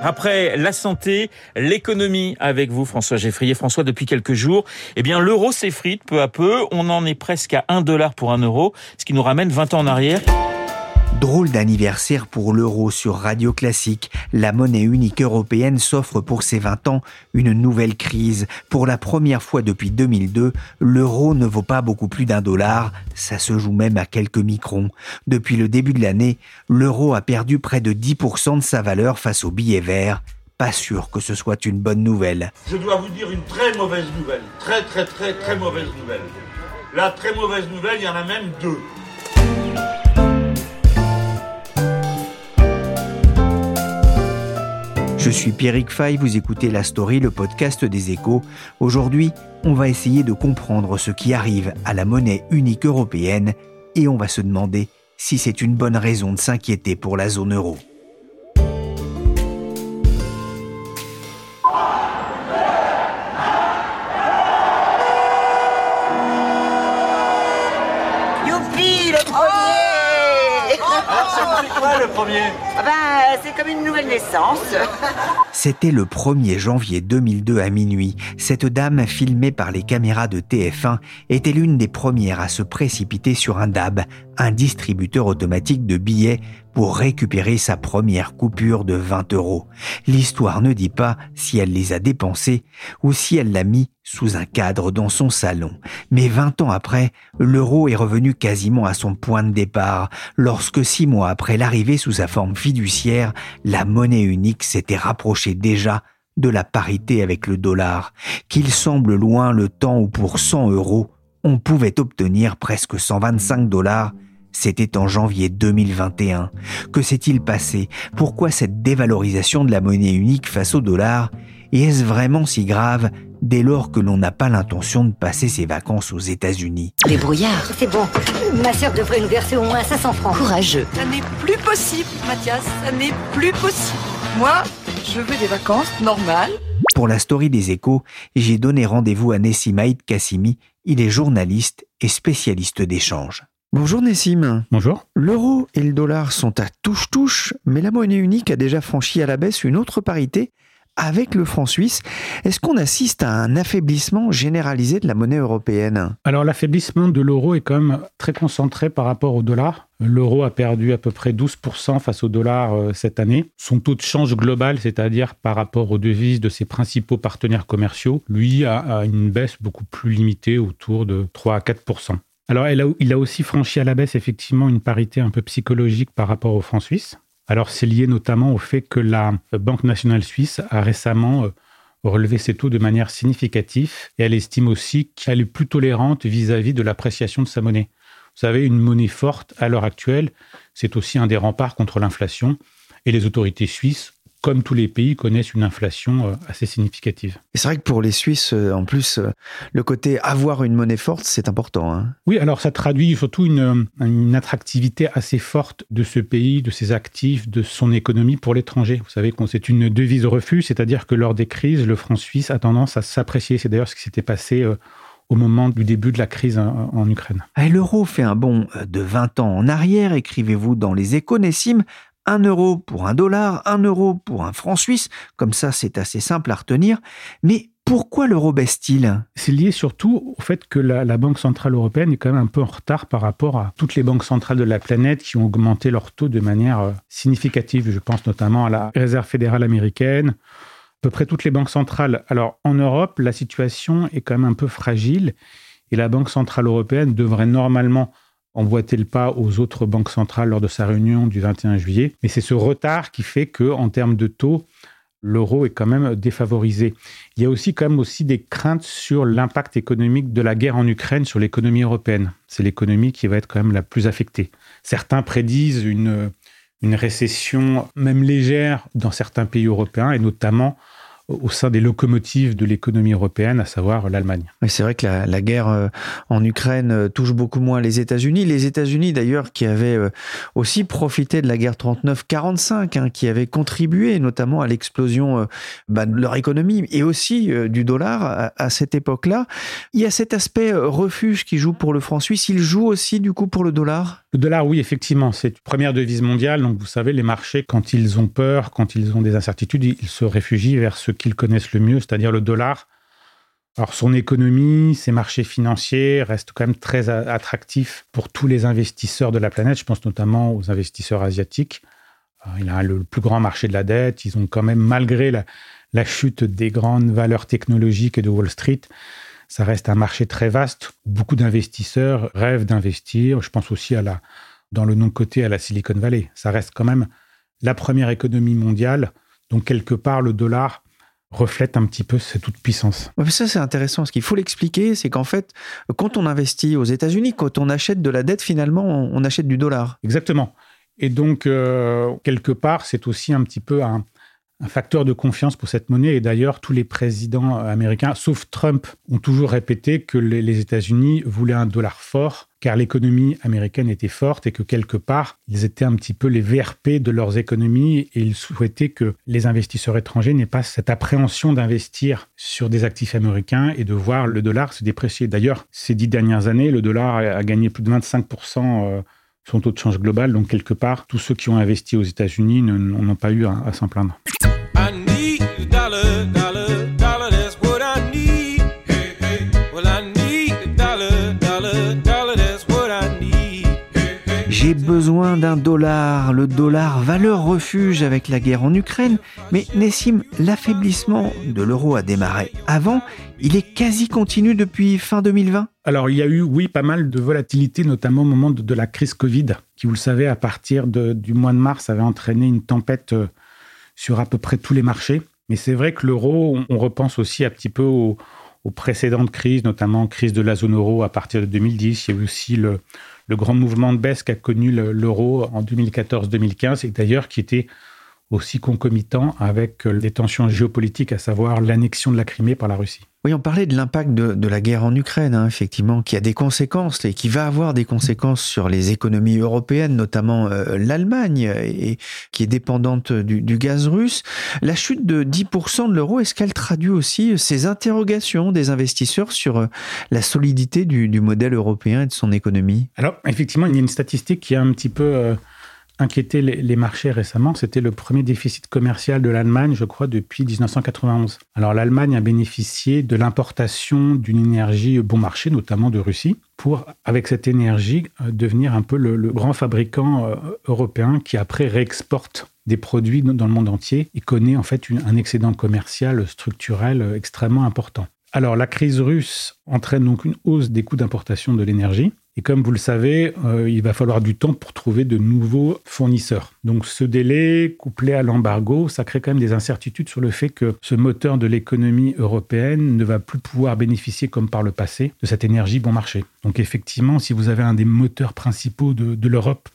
Après la santé, l'économie avec vous, François Geffrier. François, depuis quelques jours, eh bien, l'euro s'effrite peu à peu. On en est presque à 1 dollar pour un euro, ce qui nous ramène 20 ans en arrière. Drôle d'anniversaire pour l'euro sur Radio Classique. La monnaie unique européenne s'offre pour ses 20 ans une nouvelle crise. Pour la première fois depuis 2002, l'euro ne vaut pas beaucoup plus d'un dollar. Ça se joue même à quelques microns. Depuis le début de l'année, l'euro a perdu près de 10% de sa valeur face au billet vert. Pas sûr que ce soit une bonne nouvelle. Je dois vous dire une très mauvaise nouvelle. Très très très très mauvaise nouvelle. La très mauvaise nouvelle, il y en a même deux. Je suis Pierrick Fay, vous écoutez La Story, le podcast des échos. Aujourd'hui, on va essayer de comprendre ce qui arrive à la monnaie unique européenne et on va se demander si c'est une bonne raison de s'inquiéter pour la zone euro. Youpi, le premier Alors, c'est quoi le premier Ah ben, c'est comme une nouvelle naissance. C'était le 1er janvier 2002 à minuit. Cette dame, filmée par les caméras de TF1, était l'une des premières à se précipiter sur un DAB, un distributeur automatique de billets, pour récupérer sa première coupure de 20 euros. L'histoire ne dit pas si elle les a dépensés ou si elle l'a mis sous un cadre dans son salon. Mais 20 ans après, l'euro est revenu quasiment à son point de départ, lorsque six mois après l'arrivée sous sa forme fiduciaire, la monnaie unique s'était rapprochée déjà de la parité avec le dollar, qu'il semble loin le temps où pour 100 euros, on pouvait obtenir presque 125 dollars c'était en janvier 2021. Que s'est-il passé? Pourquoi cette dévalorisation de la monnaie unique face au dollar? Et est-ce vraiment si grave dès lors que l'on n'a pas l'intention de passer ses vacances aux États-Unis? Les brouillards. C'est bon. Ma sœur devrait nous verser au moins 500 francs. Courageux. Ça n'est plus possible, Mathias. Ça n'est plus possible. Moi, je veux des vacances normales. Pour la story des échos, j'ai donné rendez-vous à Nessimaïd Kassimi. Il est journaliste et spécialiste d'échange. Bonjour Nessim. Bonjour. L'euro et le dollar sont à touche-touche, mais la monnaie unique a déjà franchi à la baisse une autre parité avec le franc suisse. Est-ce qu'on assiste à un affaiblissement généralisé de la monnaie européenne? Alors l'affaiblissement de l'euro est quand même très concentré par rapport au dollar. L'euro a perdu à peu près 12% face au dollar euh, cette année. Son taux de change global, c'est-à-dire par rapport aux devises de ses principaux partenaires commerciaux, lui a, a une baisse beaucoup plus limitée, autour de 3 à 4%. Alors, elle a, il a aussi franchi à la baisse effectivement une parité un peu psychologique par rapport au franc suisse. Alors, c'est lié notamment au fait que la Banque nationale suisse a récemment euh, relevé ses taux de manière significative et elle estime aussi qu'elle est plus tolérante vis-à-vis de l'appréciation de sa monnaie. Vous savez, une monnaie forte à l'heure actuelle, c'est aussi un des remparts contre l'inflation et les autorités suisses comme tous les pays, connaissent une inflation euh, assez significative. Et c'est vrai que pour les Suisses, euh, en plus, euh, le côté avoir une monnaie forte, c'est important. Hein. oui, alors ça traduit surtout une, une, attractivité assez forte de ce pays, de ses actifs, de son économie pour l'étranger. Vous savez que c'est une devise refus, c'est-à-dire que lors des crises, le franc suisse a tendance à s'apprécier. C'est d'ailleurs ce qui s'était passé au moment du début de la crise en, Ukraine. Ah, l'euro fait un bond de 20 ans en arrière, écrivez-vous dans les échos, 1 euro pour un dollar, 1 euro pour un franc suisse, comme ça c'est assez simple à retenir, mais pourquoi l'euro baisse-t-il? C'est lié surtout au fait que la, Banque Centrale Européenne est quand même un peu en retard par rapport à toutes les banques centrales de la planète qui ont augmenté leur taux de manière euh, significative. Je pense notamment à la Réserve fédérale américaine, à peu près toutes les banques centrales. Alors en Europe, la situation est quand même un peu fragile et la Banque Centrale Européenne devrait normalement emboîter le pas aux autres banques centrales lors de sa réunion du 21 juillet. Mais c'est ce retard qui fait que, en termes de taux, l'euro est quand même défavorisé. Il y a aussi quand même aussi des craintes sur l'impact économique de la guerre en Ukraine sur l'économie européenne. C'est l'économie qui va être quand même la plus affectée. Certains prédisent une, une récession même légère dans certains pays européens et notamment au sein des locomotives de l'économie européenne, à savoir l'Allemagne. c'est vrai que la, guerre euh, en Ukraine euh, touche beaucoup moins les États-Unis. Les États-Unis, d'ailleurs, qui avaient euh, aussi profité de la guerre 39-45, hein, qui avaient contribué notamment à l'explosion bah, de leur économie et aussi du dollar à, cette époque-là. Il y a cet aspect refuge qui joue pour le franc suisse. Il joue aussi, du coup, pour le dollar? Le dollar, oui, effectivement. C'est une première devise mondiale. Donc, vous savez, les marchés, quand ils ont peur, quand ils ont des incertitudes, ils se réfugient vers ce qu'ils connaissent le mieux, c'est-à-dire le dollar. Alors son économie, ses marchés financiers restent quand même très attractifs pour tous les investisseurs de la planète. Je pense notamment aux investisseurs asiatiques. Euh, il a le plus grand marché de la dette. Ils ont quand même, malgré la, chute des grandes valeurs technologiques et de Wall Street, ça reste un marché très vaste. Beaucoup d'investisseurs rêvent d'investir. Je pense aussi à la, dans le non-côté à la Silicon Valley. Ça reste quand même la première économie mondiale. Donc quelque part, le dollar reflète un petit peu cette toute puissance. ça, c'est intéressant. Ce qu'il faut l'expliquer, c'est qu'en fait, quand on investit aux États-Unis, quand on achète de la dette, finalement, on achète du dollar. Exactement. Et donc, euh, quelque part, c'est aussi un petit peu un, un facteur de confiance pour cette monnaie. Et d'ailleurs, tous les présidents américains, sauf Trump, ont toujours répété que les États-Unis voulaient un dollar fort, car l'économie américaine était forte et que quelque part, ils étaient un petit peu les VRP de leurs économies et ils souhaitaient que les investisseurs étrangers n'aient pas cette appréhension d'investir sur des actifs américains et de voir le dollar se déprécier. D'ailleurs, ces dix dernières années, le dollar a gagné plus de 25% son taux de change global. Donc, quelque part, tous ceux qui ont investi aux États-Unis n'ont pas eu à, s'en plaindre. J'ai besoin d'un dollar, le dollar valeur refuge avec la guerre en Ukraine, mais Nessim, l'affaiblissement de l'euro a démarré avant, il est quasi continu depuis fin 2020 Alors il y a eu, oui, pas mal de volatilité, notamment au moment de, la crise Covid, qui, vous le savez, à partir du mois de mars avait entraîné une tempête euh, sur à peu près tous les marchés. Mais c'est vrai que l'euro, on, repense aussi un petit peu aux, précédentes crises, notamment crise de la zone euro à partir de 2010. Il y a eu aussi le, le grand mouvement de baisse qu'a connu l'euro en 2014-2015 et d'ailleurs qui était aussi concomitant avec les tensions géopolitiques, à savoir l'annexion de la Crimée par la Russie. Oui, on parlait de l'impact de, la guerre en Ukraine, hein, effectivement, qui a des conséquences et qui va avoir des conséquences sur les économies européennes, notamment euh, l'Allemagne, et qui est dépendante du, gaz russe. La chute de 10% de l'euro, est-ce qu'elle traduit aussi ces interrogations des investisseurs sur euh, la solidité du, modèle européen et de son économie? Alors, effectivement, il y a une statistique qui est un petit peu... Euh, inquiété les, marchés récemment, c'était le premier déficit commercial de l'Allemagne, je crois, depuis 1991. Alors l'Allemagne a bénéficié de l'importation d'une énergie bon marché, notamment de Russie, pour, avec cette énergie, euh, devenir un peu le, grand fabricant euh, européen qui après réexporte des produits dans le monde entier et connaît en fait un excédent commercial structurel euh, extrêmement important. Alors la crise russe entraîne donc une hausse des coûts d'importation de l'énergie. Et comme vous le savez, euh, il va falloir du temps pour trouver de nouveaux fournisseurs. Donc ce délai, couplé à l'embargo, ça crée quand même des incertitudes sur le fait que ce moteur de l'économie européenne ne va plus pouvoir bénéficier, comme par le passé, de cette énergie bon marché. Donc effectivement, si vous avez un des moteurs principaux de, l'Europe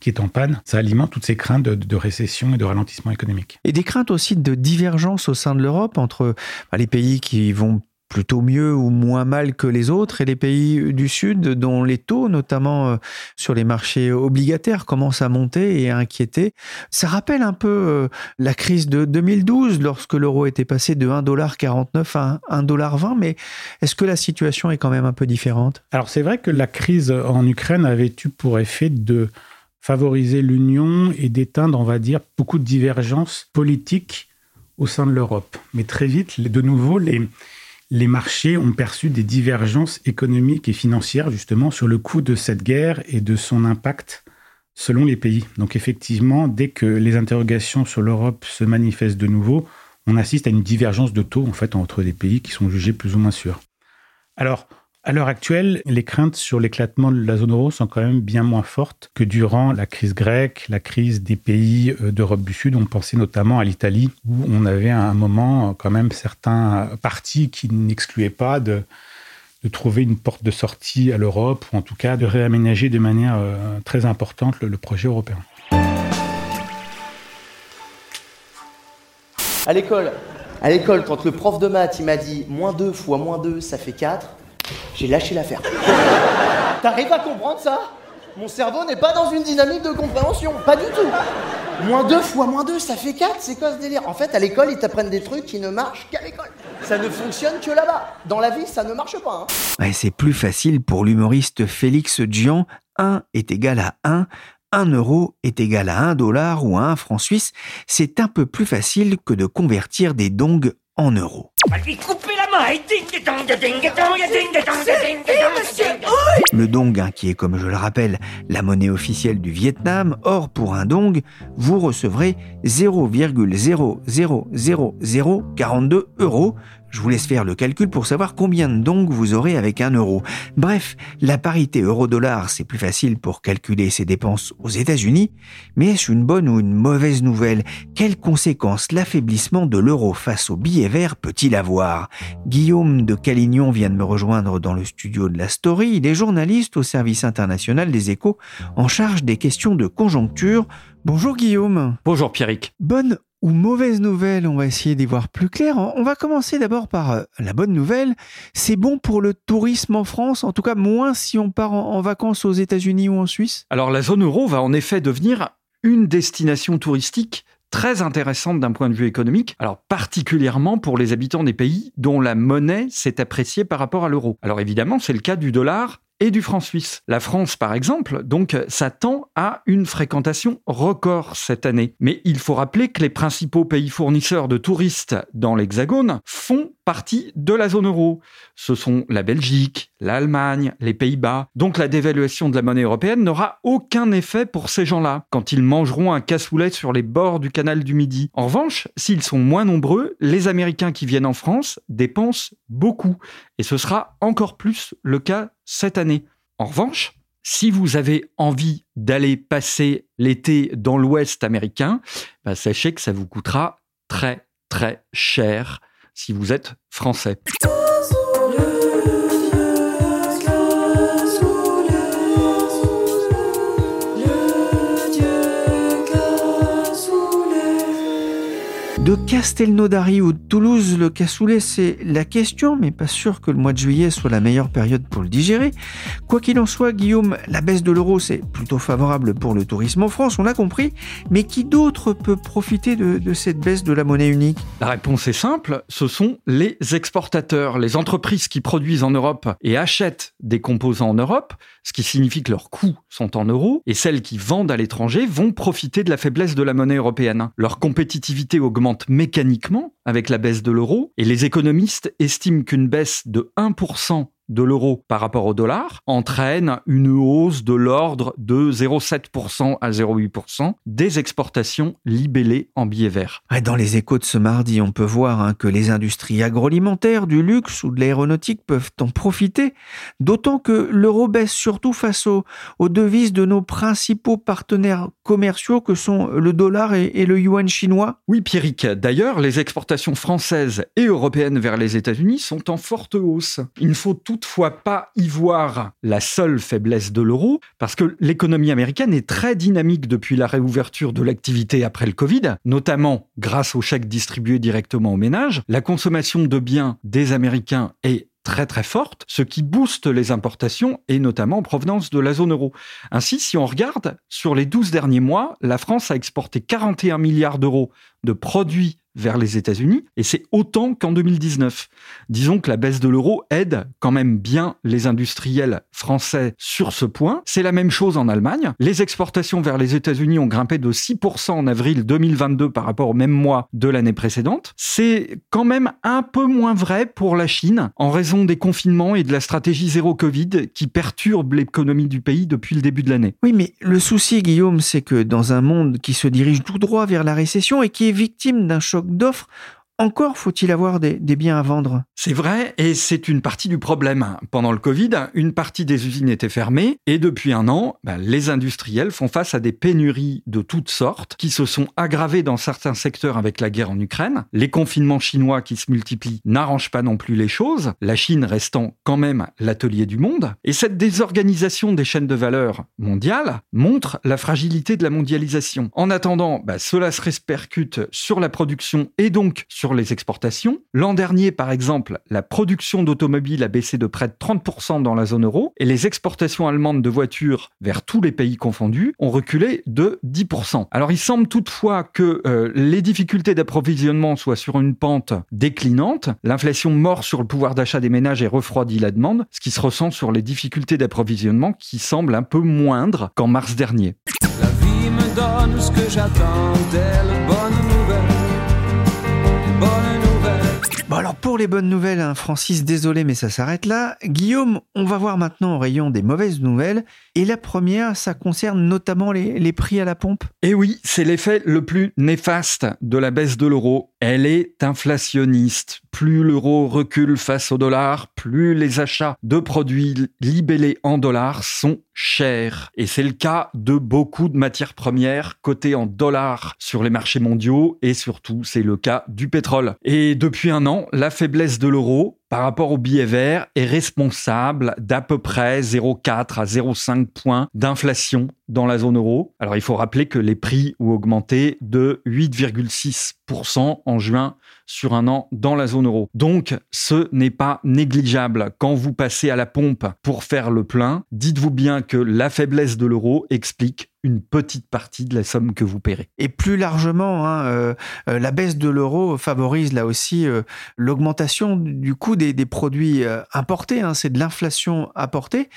qui est en panne, ça alimente toutes ces craintes de, récession et de ralentissement économique. Et des craintes aussi de divergence au sein de l'Europe entre bah, les pays qui vont plutôt mieux ou moins mal que les autres et les pays du Sud dont les taux, notamment euh, sur les marchés obligataires, commencent à monter et à inquiéter. Ça rappelle un peu euh, la crise de 2012 lorsque l'euro était passé de 1,49$ à 1,20$, mais est-ce que la situation est quand même un peu différente? Alors c'est vrai que la crise en Ukraine avait eu pour effet de favoriser l'union et d'éteindre, on va dire, beaucoup de divergences politiques au sein de l'Europe. Mais très vite, de nouveau, les, les marchés ont perçu des divergences économiques et financières justement sur le coût de cette guerre et de son impact selon les pays. Donc effectivement, dès que les interrogations sur l'Europe se manifestent de nouveau, on assiste à une divergence de taux en fait entre des pays qui sont jugés plus ou moins sûrs. Alors, à l'heure actuelle, les craintes sur l'éclatement de la zone euro sont quand même bien moins fortes que durant la crise grecque, la crise des pays euh, d'Europe du Sud. On pensait notamment à l'Italie, où on avait à un moment quand même certains partis qui n'excluaient pas de, trouver une porte de sortie à l'Europe, ou en tout cas de réaménager de manière euh, très importante le, projet européen. À l'école, à l'école, quand le prof de maths m'a dit moins 2 fois moins 2, ça fait 4, j'ai lâché l'affaire. T'arrives à comprendre ça? Mon cerveau n'est pas dans une dynamique de compréhension, pas du tout. Moins 2 fois moins 2, ça fait 4, c'est quoi ce délire? En fait, à l'école, ils t'apprennent des trucs qui ne marchent qu'à l'école. Ça ne fonctionne que là-bas. Dans la vie, ça ne marche pas. Hein. c'est plus facile pour l'humoriste Félix Dian. 1 est égal à 1, 1 euro est égal à 1 dollar ou à 1 franc suisse, c'est un peu plus facile que de convertir des dongs en euros. Le dong, hein, qui est comme je le rappelle la monnaie officielle du Vietnam, or pour un dong, vous recevrez 0,00042 euros, je vous laisse faire le calcul pour savoir combien de dong vous aurez avec un euro. Bref, la parité euro-dollar, c'est plus facile pour calculer ses dépenses aux États-Unis, mais est-ce une bonne ou une mauvaise nouvelle? Quelles conséquences l'affaiblissement de l'euro face au billet vert peut-il avoir? Guillaume de Calignon vient de me rejoindre dans le studio de la Story. Il est journaliste au service international des échos en charge des questions de conjoncture. Bonjour Guillaume. Bonjour Pierrick. Bonne ou mauvaise nouvelle, on va essayer d'y voir plus clair. On va commencer d'abord par euh, la bonne nouvelle. C'est bon pour le tourisme en France, en tout cas moins si on part en vacances aux États-Unis ou en Suisse? Alors la zone euro va en effet devenir une destination touristique très intéressante d'un point de vue économique, alors particulièrement pour les habitants des pays dont la monnaie s'est appréciée par rapport à l'euro. Alors évidemment, c'est le cas du dollar et du franc suisse. La France, par exemple, donc, s'attend à une fréquentation record cette année. Mais il faut rappeler que les principaux pays fournisseurs de touristes dans l'Hexagone font partie de la zone euro. Ce sont la Belgique, l'Allemagne, les Pays-Bas. Donc la dévaluation de la monnaie européenne n'aura aucun effet pour ces gens-là quand ils mangeront un cassoulet sur les bords du canal du Midi. En revanche, s'ils sont moins nombreux, les Américains qui viennent en France dépensent beaucoup. Et ce sera encore plus le cas cette année. En revanche, si vous avez envie d'aller passer l'été dans l'Ouest américain, bah, sachez que ça vous coûtera très très cher si vous êtes français. De Castelnaudary ou de Toulouse, le cassoulet, c'est la question, mais pas sûr que le mois de juillet soit la meilleure période pour le digérer. Quoi qu'il en soit, Guillaume, la baisse de l'euro, c'est plutôt favorable pour le tourisme en France, on l'a compris, mais qui d'autre peut profiter de, de cette baisse de la monnaie unique? La réponse est simple, ce sont les exportateurs, les entreprises qui produisent en Europe et achètent des composants en Europe, ce qui signifie que leurs coûts sont en euros, et celles qui vendent à l'étranger vont profiter de la faiblesse de la monnaie européenne. Leur compétitivité augmente mécaniquement avec la baisse de l'euro et les économistes estiment qu'une baisse de 1% de l'euro par rapport au dollar entraîne une hausse de l'ordre de 0,7% à 0,8% des exportations libellées en billets verts. Dans les échos de ce mardi, on peut voir hein, que les industries agroalimentaires, du luxe ou de l'aéronautique peuvent en profiter, d'autant que l'euro baisse surtout face aux, devises de nos principaux partenaires commerciaux que sont le dollar et, et le yuan chinois. Oui, Pierrick. D'ailleurs, les exportations françaises et européennes vers les États-Unis sont en forte hausse. Il faut tout toutefois pas y voir la seule faiblesse de l'euro, parce que l'économie américaine est très dynamique depuis la réouverture de l'activité après le Covid, notamment grâce aux chèques distribués directement aux ménages. La consommation de biens des Américains est très très forte, ce qui booste les importations et notamment en provenance de la zone euro. Ainsi, si on regarde, sur les 12 derniers mois, la France a exporté 41 milliards d'euros de produits vers les États-Unis, et c'est autant qu'en 2019. Disons que la baisse de l'euro aide quand même bien les industriels français sur ce point. C'est la même chose en Allemagne. Les exportations vers les États-Unis ont grimpé de 6% en avril 2022 par rapport au même mois de l'année précédente. C'est quand même un peu moins vrai pour la Chine en raison des confinements et de la stratégie zéro Covid qui perturbe l'économie du pays depuis le début de l'année. Oui, mais le souci, Guillaume, c'est que dans un monde qui se dirige tout droit vers la récession et qui est victime d'un choc d'offres, encore faut-il avoir des, biens à vendre? C'est vrai, et c'est une partie du problème. Pendant le Covid, une partie des usines était fermée, et depuis un an, ben, les industriels font face à des pénuries de toutes sortes, qui se sont aggravées dans certains secteurs avec la guerre en Ukraine. Les confinements chinois qui se multiplient n'arrangent pas non plus les choses, la Chine restant quand même l'atelier du monde. Et cette désorganisation des chaînes de valeur mondiales montre la fragilité de la mondialisation. En attendant, ben, cela se répercute sur la production et donc sur les exportations. L'an dernier, par exemple, la production d'automobiles a baissé de près de 30% dans la zone euro et les exportations allemandes de voitures vers tous les pays confondus ont reculé de 10%. Alors il semble toutefois que euh, les difficultés d'approvisionnement soient sur une pente déclinante. L'inflation mord sur le pouvoir d'achat des ménages et refroidit la demande, ce qui se ressent sur les difficultés d'approvisionnement qui semblent un peu moindres qu'en mars dernier. La vie me donne ce que j'attends Bon pour les bonnes nouvelles, hein, Francis, désolé mais ça s'arrête là. Guillaume, on va voir maintenant au rayon des mauvaises nouvelles. Et la première, ça concerne notamment les, prix à la pompe. Eh oui, c'est l'effet le plus néfaste de la baisse de l'euro. Elle est inflationniste. Plus l'euro recule face au dollar, plus les achats de produits libellés en dollars sont chers. Et c'est le cas de beaucoup de matières premières cotées en dollars sur les marchés mondiaux et surtout c'est le cas du pétrole. Et depuis un an, la faiblesse de l'euro par rapport au billet vert est responsable d'à peu près 0,4 à 0,5 points d'inflation dans la zone euro. Alors il faut rappeler que les prix ont augmenté de 8,6% en juin sur un an dans la zone euro. Donc ce n'est pas négligeable. Quand vous passez à la pompe pour faire le plein, dites-vous bien que la faiblesse de l'euro explique une petite partie de la somme que vous paierez. Et plus largement, hein, euh, euh, la baisse de l'euro favorise là aussi euh, l'augmentation du coût des, produits importés. Hein, c'est de l'inflation apportée.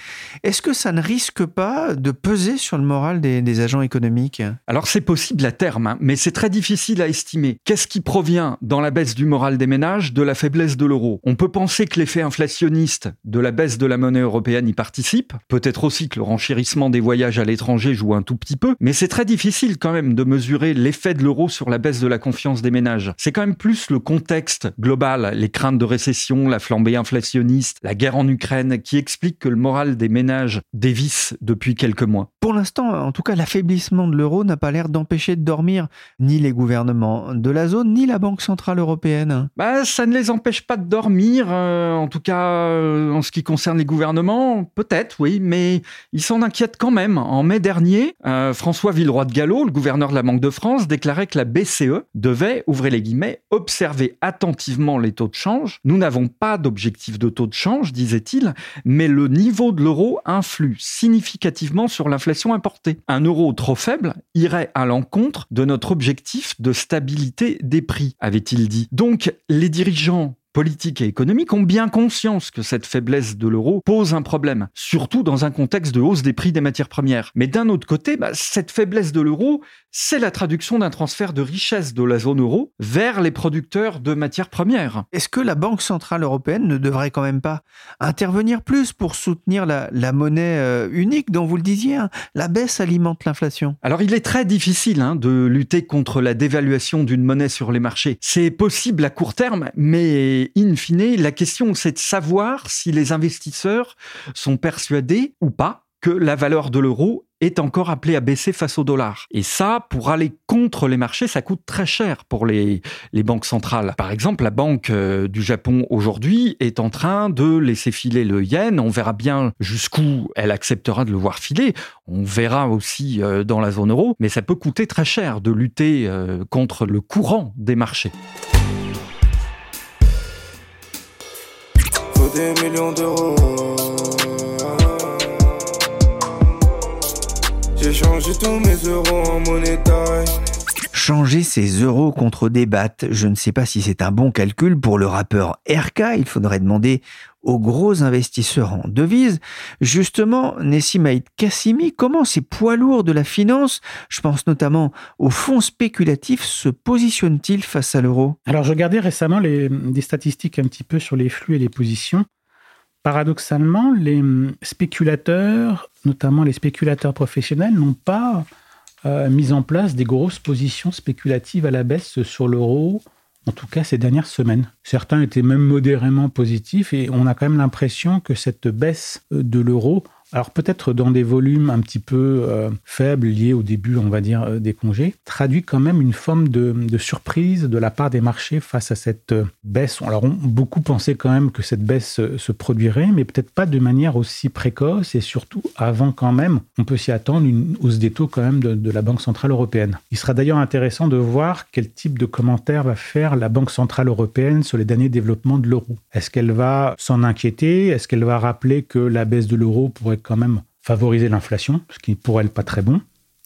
Est-ce que ça ne risque pas de peser sur le moral des, agents économiques? Alors c'est possible à terme, hein, mais c'est très difficile à estimer. Qu'est-ce qui provient dans la baisse du moral des ménages? De la faiblesse de l'euro On peut penser que l'effet inflationniste de la baisse de la monnaie européenne y participe. Peut-être aussi que le renchérissement des voyages à l'étranger joue un tout petit peu, mais c'est très difficile quand même de mesurer l'effet de l'euro sur la baisse de la confiance des ménages. C'est quand même plus le contexte global, les craintes de récession, la flambée inflationniste, la guerre en Ukraine, qui explique que le moral des ménages dévisse depuis quelques mois. Pour l'instant, en tout cas, l'affaiblissement de l'euro n'a pas l'air d'empêcher de dormir ni les gouvernements de la zone, ni la Banque centrale européenne. Bah, ça ne les empêche pas de dormir, euh, en tout cas euh, en ce qui concerne les gouvernements, peut-être, oui, mais ils s'en inquiètent quand même. En mai dernier, euh, François Villeroy de Gallo, le gouverneur de la Banque de France, déclarait que la BCE devait, ouvrez les guillemets, observer attentivement les taux de change. Nous n'avons pas d'objectif de taux de change, disait-il, mais le niveau de l'euro influe significativement sur l'inflation importée. Un euro trop faible irait à l'encontre de notre objectif de stabilité des prix, avait-il dit. Donc, les dirigeants politiques et économiques ont bien conscience que cette faiblesse de l'euro pose un problème, surtout dans un contexte de hausse des prix des matières premières. Mais d'un autre côté, bah, cette faiblesse de l'euro, c'est la traduction d'un transfert de richesse de la zone euro vers les producteurs de matières premières. Est-ce que la Banque Centrale Européenne ne devrait quand même pas intervenir plus pour soutenir la, monnaie euh, unique dont vous le disiez hein La baisse alimente l'inflation? Alors il est très difficile hein, de lutter contre la dévaluation d'une monnaie sur les marchés. C'est possible à court terme, mais in fine, la question, c'est de savoir si les investisseurs sont persuadés ou pas que la valeur de l'euro est encore appelé à baisser face au dollar. Et ça, pour aller contre les marchés, ça coûte très cher pour les, les banques centrales. Par exemple, la Banque euh, du Japon aujourd'hui est en train de laisser filer le yen. On verra bien jusqu'où elle acceptera de le voir filer. On verra aussi euh, dans la zone euro. Mais ça peut coûter très cher de lutter euh, contre le courant des marchés. Des millions d'euros. J'ai changé tous mes euros en monnaie taille. Changer ses euros contre des bahts, je ne sais pas si c'est un bon calcul pour le rappeur RK, il faudrait demander aux gros investisseurs en devises. Justement, Nessimaïd Kassimi, comment ces poids lourds de la finance, je pense notamment aux fonds spéculatifs, se positionnent-ils face à l'euro? Alors, je regardais récemment des statistiques un petit peu sur les flux et les positions. Paradoxalement, les spéculateurs, notamment les spéculateurs professionnels, n'ont pas euh, mis en place des grosses positions spéculatives à la baisse sur l'euro, en tout cas ces dernières semaines. Certains étaient même modérément positifs et on a quand même l'impression que cette baisse de l'euro alors peut-être dans des volumes un petit peu euh, faibles liés au début, on va dire, euh, des congés, traduit quand même une forme de, surprise de la part des marchés face à cette euh, baisse. Alors on, beaucoup pensaient quand même que cette baisse se produirait, mais peut-être pas de manière aussi précoce et surtout avant quand même, on peut s'y attendre une hausse des taux quand même de, de la Banque Centrale Européenne. Il sera d'ailleurs intéressant de voir quel type de commentaire va faire la Banque Centrale Européenne sur les derniers développements de l'euro. Est-ce qu'elle va s'en inquiéter? Est-ce qu'elle va rappeler que la baisse de l'euro pourrait quand même favoriser l'inflation, ce qui pour elle pas très bon,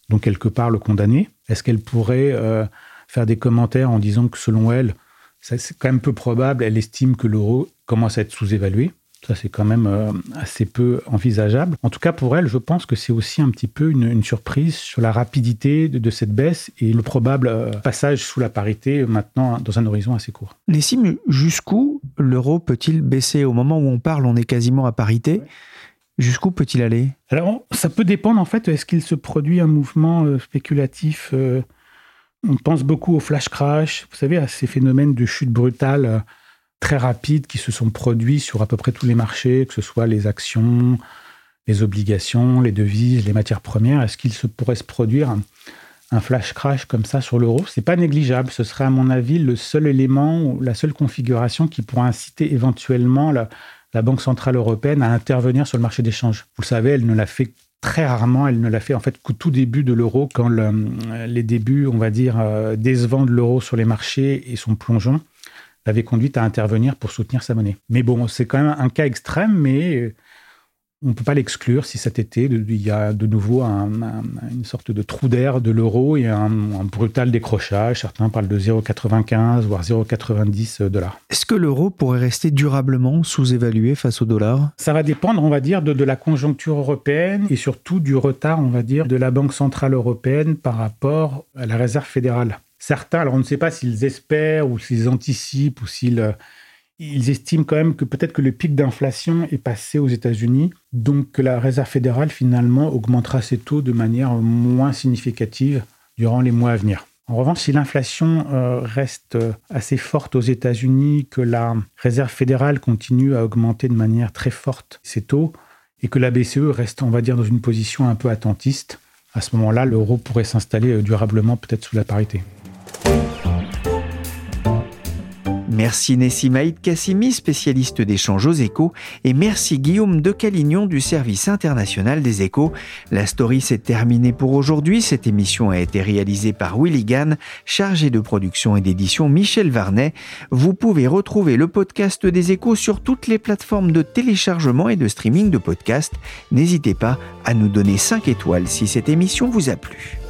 donc quelque part le condamner Est-ce qu'elle pourrait euh, faire des commentaires en disant que selon elle, c'est quand même peu probable, elle estime que l'euro commence à être sous-évalué? Ça, c'est quand même euh, assez peu envisageable. En tout cas, pour elle, je pense que c'est aussi un petit peu une, surprise sur la rapidité de, cette baisse et le probable euh, passage sous la parité maintenant dans un horizon assez court. Nessim, jusqu'où l'euro peut-il baisser? Au moment où on parle, on est quasiment à parité. Jusqu'où peut-il aller? Alors, ça peut dépendre en fait. Est-ce qu'il se produit un mouvement euh, spéculatif euh, On pense beaucoup au flash crash, vous savez, à ces phénomènes de chute brutale euh, très rapides qui se sont produits sur à peu près tous les marchés, que ce soit les actions, les obligations, les devises, les matières premières. Est-ce qu'il se pourrait se produire un, flash crash comme ça sur l'euro? C'est pas négligeable. Ce serait à mon avis le seul élément ou la seule configuration qui pourrait inciter éventuellement la, la Banque Centrale Européenne à intervenir sur le marché d'échange. Vous savez, elle ne l'a fait très rarement, elle ne l'a fait en fait qu'au tout début de l'euro, quand les débuts, on va dire, euh, décevants de l'euro sur les marchés et son plongeon l'avaient conduite à intervenir pour soutenir sa monnaie. Mais bon, c'est quand même un cas extrême, mais on ne peut pas l'exclure si cet été, il y a de nouveau une sorte de trou d'air de l'euro et un, brutal décrochage. Certains parlent de 0,95 voire 0,90 dollars. Est-ce que l'euro pourrait rester durablement sous-évalué face au dollar? Ça va dépendre, on va dire, de, de, la conjoncture européenne et surtout du retard, on va dire, de la Banque centrale européenne par rapport à la Réserve fédérale. Certains, alors on ne sait pas s'ils espèrent ou s'ils anticipent ou s'ils euh, ils estiment quand même que peut-être que le pic d'inflation est passé aux États-Unis, donc que la Réserve fédérale finalement augmentera ses taux de manière moins significative durant les mois à venir. En revanche, si l'inflation euh, reste assez forte aux États-Unis, que la Réserve fédérale continue à augmenter de manière très forte ses taux, et que la BCE reste, on va dire, dans une position un peu attentiste, à ce moment-là, l'euro pourrait s'installer euh, durablement peut-être sous la parité. Merci Nessimaïd Kassimi, spécialiste d'échange aux échos, et merci Guillaume de Calignon du service international des échos. La story s'est terminée pour aujourd'hui. Cette émission a été réalisée par Willy Gann, chargé de production et d'édition Michel Varnet. Vous pouvez retrouver le podcast des échos sur toutes les plateformes de téléchargement et de streaming de podcasts. N'hésitez pas à nous donner 5 étoiles si cette émission vous a plu.